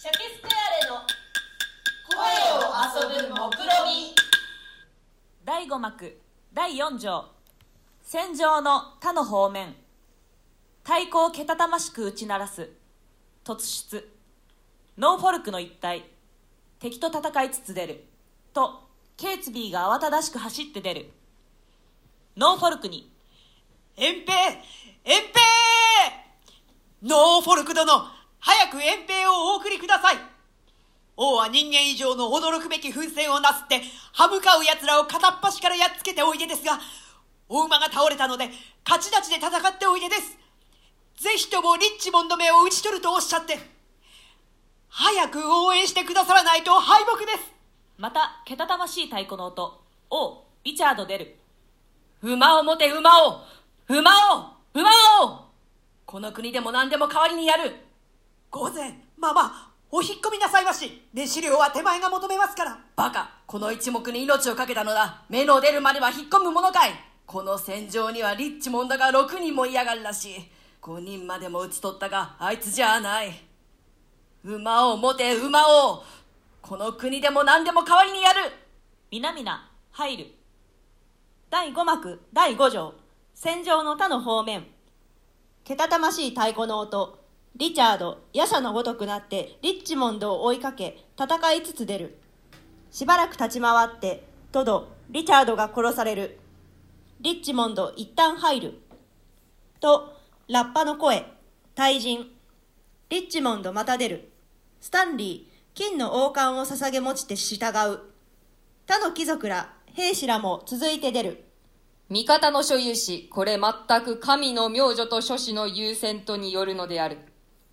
シャケスペアレの声を遊ぶ目論み第5幕第4条。戦場の他の方面。太鼓をけたたましく打ち鳴らす。突出。ノーフォルクの一帯。敵と戦いつつ出る。とケイツビーが慌ただしく走って出る。ノーフォルクに遠平遠平！ノーフォルク殿早く遠平をお送りください。王は人間以上の驚くべき奮戦をなすって歯向かう奴らを片っ端からやっつけておいでですがお馬が倒れたので勝ち立ちで戦っておいでです。ぜひともリッチモンドめを討ち取るとおっしゃって早く応援してくださらないと敗北です。またけたたましい太鼓の音王リチャード出る。馬を持て馬を馬を馬をこの国でも何でも代わりにやる。御前まあまあお引っ込みなさいまし。熱資料は手前が求めますから。バカこの一目に命を懸けたのだ。目の出るまでは引っ込むものかい。この戦場にはリッチモンドが6人も嫌がるらしい。5人までも討ち取ったがあいつじゃない。馬を持て馬を。この国でも何でも代わりにやる。皆々入る。第5幕第5条。戦場の他の方面。けたたましい太鼓の音。リチャード夜叉のごとくなってリッチモンドを追いかけ戦いつつ出る。しばらく立ち回ってトドリチャードが殺される。リッチモンド一旦入る。とラッパの声退陣。リッチモンドまた出る。スタンリー金の王冠を捧げ持ちて従う。他の貴族ら兵士らも続いて出る。味方の所有し、これ全く神の明女と諸子の優先とによるのである。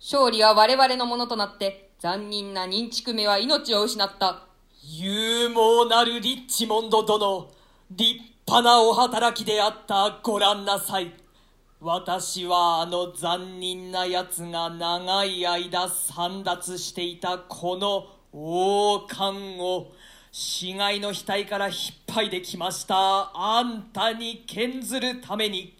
勝利は我々のものとなって、残忍な認知めは命を失った。勇猛なるリッチモンド殿、立派なお働きであったご覧なさい。私はあの残忍な奴が長い間散奪していたこの王冠を死骸の額から引っ張いできましたあんたに献ずるために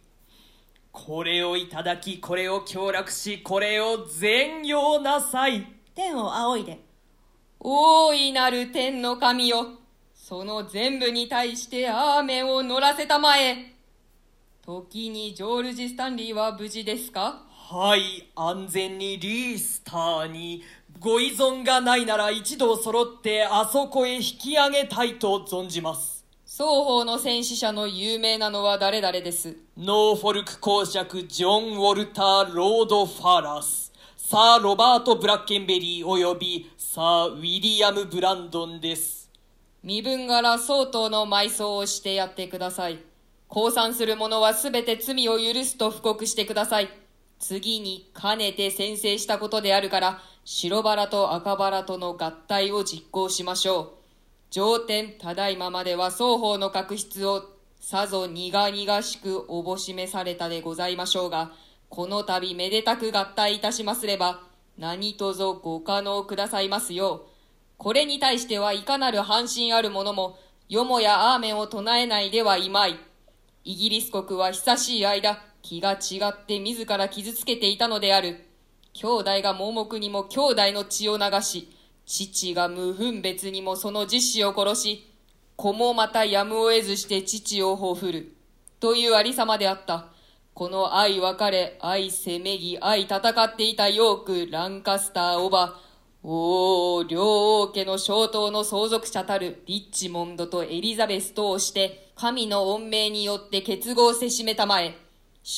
これをいただきこれを享楽しこれを全用なさい天を仰いで大いなる天の神よ。その全部に対してアーメンを乗らせたまえ。時にジョールジ・スタンリーは無事ですか？はい、安全にリースターに、ご依存がないなら一同揃ってあそこへ引き上げたいと存じます。双方の戦死者の有名なのは誰々です。ノーフォルク公爵ジョン・ウォルター・ロード・ファラス、サー・ロバート・ブラッケンベリー及びサー・ウィリアム・ブランドンです。身分柄相当の埋葬をしてやってください。降参する者はすべて罪を許すと布告してください。次に兼ねて宣誓したことであるから、白バラと赤バラとの合体を実行しましょう。上天ただいままでは双方の確執をさぞ苦々しくおぼしめされたでございましょうが、この度めでたく合体いたしますれば、何卒ご可能くださいますよう。これに対してはいかなる半身ある者も、よもやアーメンを唱えないではいまい。イギリス国は久しい間、気が違って自ら傷つけていたのである。兄弟が盲目にも兄弟の血を流し、父が無分別にもその実子を殺し、子もまたやむを得ずして父をほふる。というありさまであった。この愛別れ、愛せめぎ、愛戦っていたヨーク、ランカスター、オバ、おー、両王家の小党の相続者たるリッチモンドとエリザベスとをして、神の恩命によって結合せしめたまえ、思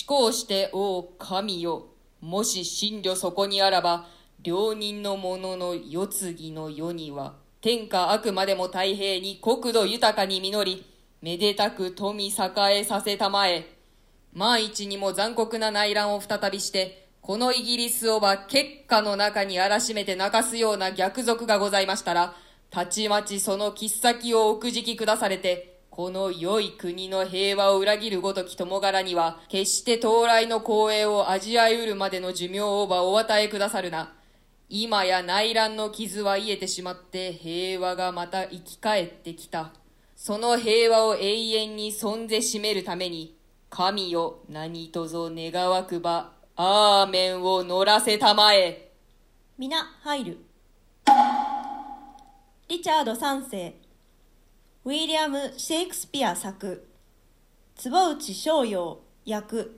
考して、おう神よ、もし真慮そこにあらば、両人の者の世継ぎの世には、天下あくまでも太平に国土豊かに実り、めでたく富栄えさせたまえ、万一にも残酷な内乱を再びして、このイギリスをば結果の中に荒らしめて泣かすような逆賊がございましたら、たちまちその切っ先をおくじき下されて、この良い国の平和を裏切るごとき友柄には、決して到来の光栄を味わいうるまでの寿命をばお与えくださるな。今や内乱の傷は癒えてしまって平和がまた生き返ってきた。その平和を永遠に存ぜしめるために、神よ何とぞ願わくば、アーメンを乗らせたまえ。皆入る。リチャード3世。ウィリアム・シェイクスピア作。坪内逍遥役。